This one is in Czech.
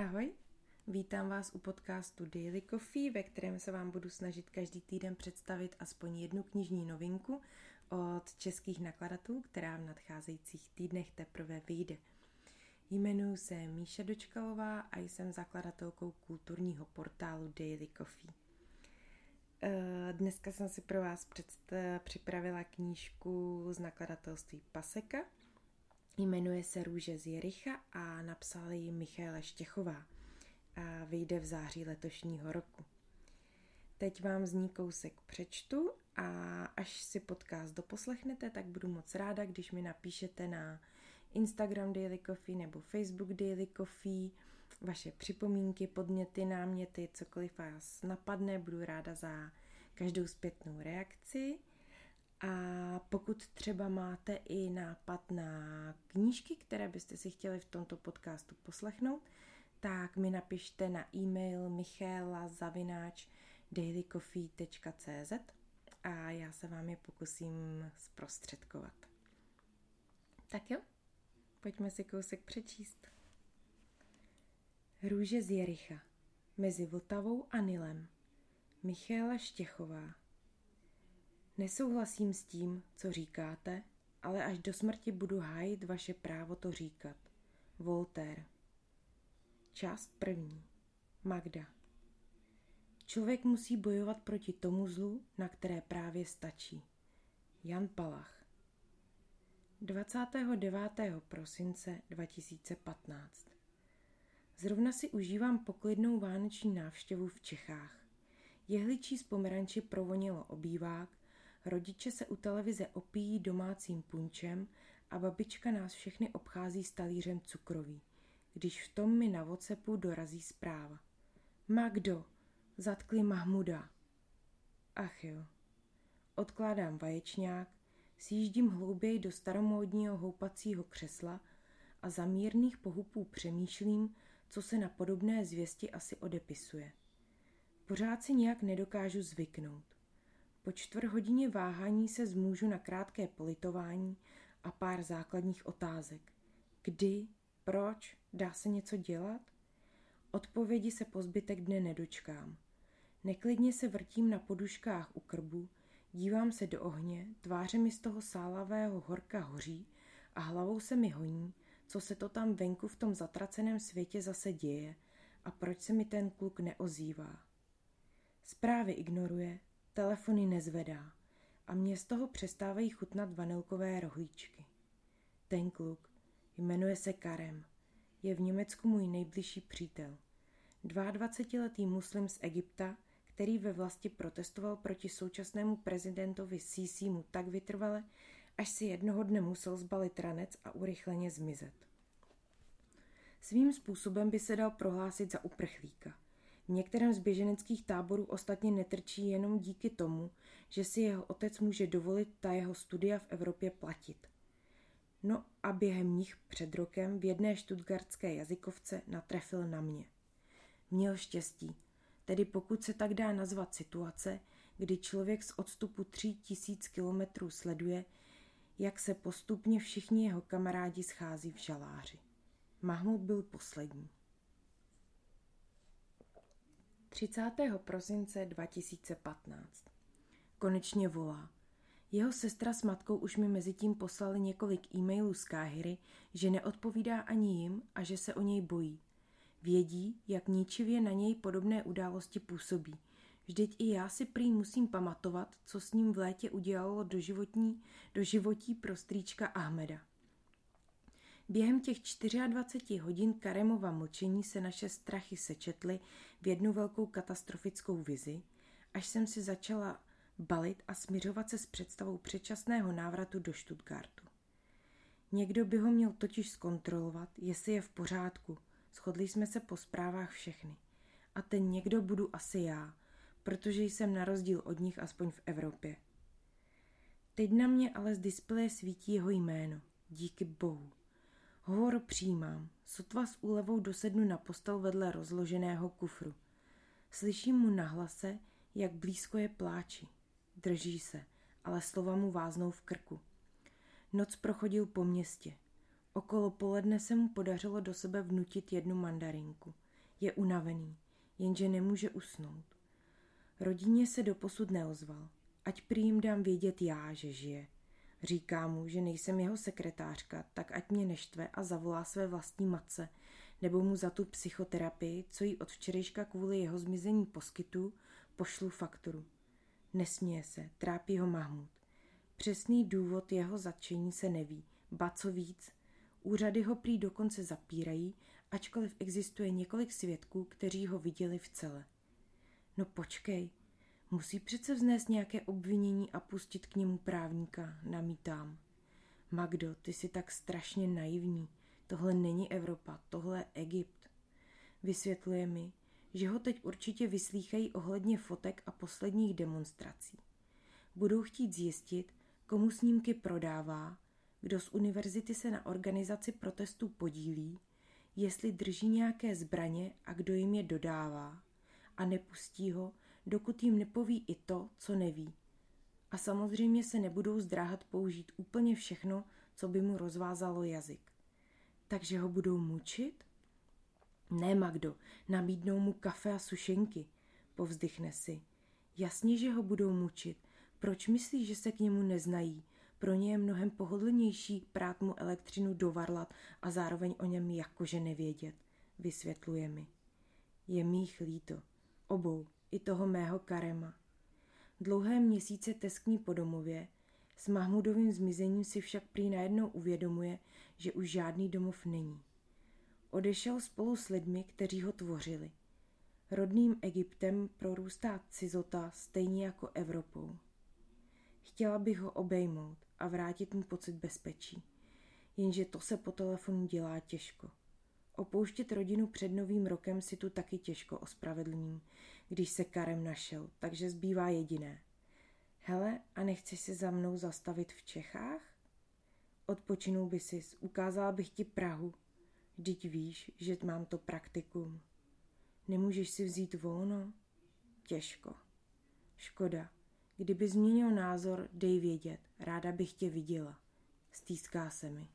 Ahoj, vítám vás u podcastu Daily Coffee, ve kterém se vám budu snažit každý týden představit aspoň jednu knižní novinku od českých nakladatelů, která v nadcházejících týdnech teprve vyjde. Jmenuji se Míša Dočkalová a jsem zakladatelkou kulturního portálu Daily Coffee. Eh, dneska jsem si pro vás připravila knížku z nakladatelství Paseka – Jmenuje se Růže z Jericha a napsala ji Michaela Štěchová a vyjde v září letošního roku. Teď vám z ní kousek přečtu a až si podcast doposlechnete, tak budu moc ráda, když mi napíšete na Instagram Daily Coffee nebo Facebook Daily Coffee vaše připomínky, podněty, náměty, cokoliv vás napadne, budu ráda za každou zpětnou reakci. A pokud třeba máte i nápad na knížky, které byste si chtěli v tomto podcastu poslechnout, tak mi napište na e-mail michaela.zavináč dailycoffee.cz a já se vám je pokusím zprostředkovat. Tak jo, pojďme si kousek přečíst. Růže z Jericha mezi Vltavou a Nilem Michaela Štěchová Nesouhlasím s tím, co říkáte, ale až do smrti budu hájit vaše právo to říkat. Voltaire. Část první. Magda. Člověk musí bojovat proti tomu zlu, na které právě stačí. Jan Palach. 29. prosince 2015. Zrovna si užívám poklidnou vánoční návštěvu v Čechách. Jehličí z pomeranči provonilo obývák, Rodiče se u televize opíjí domácím punčem a babička nás všechny obchází s talířem cukroví, když v tom mi na WhatsAppu dorazí zpráva. Magdo, zatkli Mahmuda. Ach jo. Odkládám vaječňák, sjíždím hlouběji do staromódního houpacího křesla a za mírných pohupů přemýšlím, co se na podobné zvěsti asi odepisuje. Pořád si nějak nedokážu zvyknout. Po čtvrt hodině váhání se zmůžu na krátké politování a pár základních otázek. Kdy? Proč? Dá se něco dělat? Odpovědi se po zbytek dne nedočkám. Neklidně se vrtím na poduškách u krbu, dívám se do ohně, tváře mi z toho sálavého horka hoří a hlavou se mi honí, co se to tam venku v tom zatraceném světě zase děje a proč se mi ten kluk neozývá. Zprávy ignoruje, telefony nezvedá a mě z toho přestávají chutnat vanilkové rohlíčky. Ten kluk jmenuje se Karem. Je v Německu můj nejbližší přítel. 22-letý muslim z Egypta, který ve vlasti protestoval proti současnému prezidentovi Sisi mu tak vytrvale, až si jednoho dne musel zbalit ranec a urychleně zmizet. Svým způsobem by se dal prohlásit za uprchlíka – v některém z běženeckých táborů ostatně netrčí jenom díky tomu, že si jeho otec může dovolit ta jeho studia v Evropě platit. No a během nich před rokem v jedné štutgardské jazykovce natrefil na mě. Měl štěstí, tedy pokud se tak dá nazvat situace, kdy člověk z odstupu tří tisíc kilometrů sleduje, jak se postupně všichni jeho kamarádi schází v žaláři. Mahmud byl poslední. 30. prosince 2015. Konečně volá. Jeho sestra s matkou už mi mezi tím poslali několik e-mailů z Káhyry, že neodpovídá ani jim a že se o něj bojí. Vědí, jak ničivě na něj podobné události působí. Vždyť i já si prý musím pamatovat, co s ním v létě udělalo do, životní, do životí prostrýčka Ahmeda. Během těch 24 hodin Karemova mlčení se naše strachy sečetly v jednu velkou katastrofickou vizi, až jsem si začala balit a směřovat se s představou předčasného návratu do Stuttgartu. Někdo by ho měl totiž zkontrolovat, jestli je v pořádku. Shodli jsme se po zprávách všechny. A ten někdo budu asi já, protože jsem na rozdíl od nich aspoň v Evropě. Teď na mě ale z displeje svítí jeho jméno. Díky bohu. Hovor přijímám. Sotva s úlevou dosednu na postel vedle rozloženého kufru. Slyším mu na hlase, jak blízko je pláči. Drží se, ale slova mu váznou v krku. Noc prochodil po městě. Okolo poledne se mu podařilo do sebe vnutit jednu mandarinku. Je unavený, jenže nemůže usnout. Rodině se doposud neozval. Ať prý jim dám vědět já, že žije. Říká mu, že nejsem jeho sekretářka, tak ať mě neštve a zavolá své vlastní matce, nebo mu za tu psychoterapii, co jí od včerejška kvůli jeho zmizení poskytu, pošlu fakturu. Nesměje se, trápí ho Mahmud. Přesný důvod jeho zatčení se neví, ba co víc. Úřady ho prý dokonce zapírají, ačkoliv existuje několik svědků, kteří ho viděli v celé. No počkej, musí přece vznést nějaké obvinění a pustit k němu právníka, namítám. Magdo, ty jsi tak strašně naivní. Tohle není Evropa, tohle je Egypt. Vysvětluje mi, že ho teď určitě vyslýchají ohledně fotek a posledních demonstrací. Budou chtít zjistit, komu snímky prodává, kdo z univerzity se na organizaci protestů podílí, jestli drží nějaké zbraně a kdo jim je dodává a nepustí ho, dokud jim nepoví i to, co neví. A samozřejmě se nebudou zdráhat použít úplně všechno, co by mu rozvázalo jazyk. Takže ho budou mučit? Ne, Magdo, nabídnou mu kafe a sušenky, povzdychne si. Jasně, že ho budou mučit. Proč myslíš, že se k němu neznají? Pro ně je mnohem pohodlnější prát mu elektřinu do varlat a zároveň o něm jakože nevědět, vysvětluje mi. Je mých líto. Obou, i toho mého Karema. Dlouhé měsíce teskní po domově, s Mahmudovým zmizením si však prý najednou uvědomuje, že už žádný domov není. Odešel spolu s lidmi, kteří ho tvořili. Rodným Egyptem prorůstá cizota stejně jako Evropou. Chtěla bych ho obejmout a vrátit mu pocit bezpečí. Jenže to se po telefonu dělá těžko. Opouštět rodinu před novým rokem si tu taky těžko ospravedlním, když se Karem našel, takže zbývá jediné. Hele, a nechceš se za mnou zastavit v Čechách? Odpočinul by si, ukázala bych ti Prahu. Vždyť víš, že mám to praktikum. Nemůžeš si vzít volno? Těžko. Škoda. Kdyby změnil názor, dej vědět. Ráda bych tě viděla. Stýská se mi.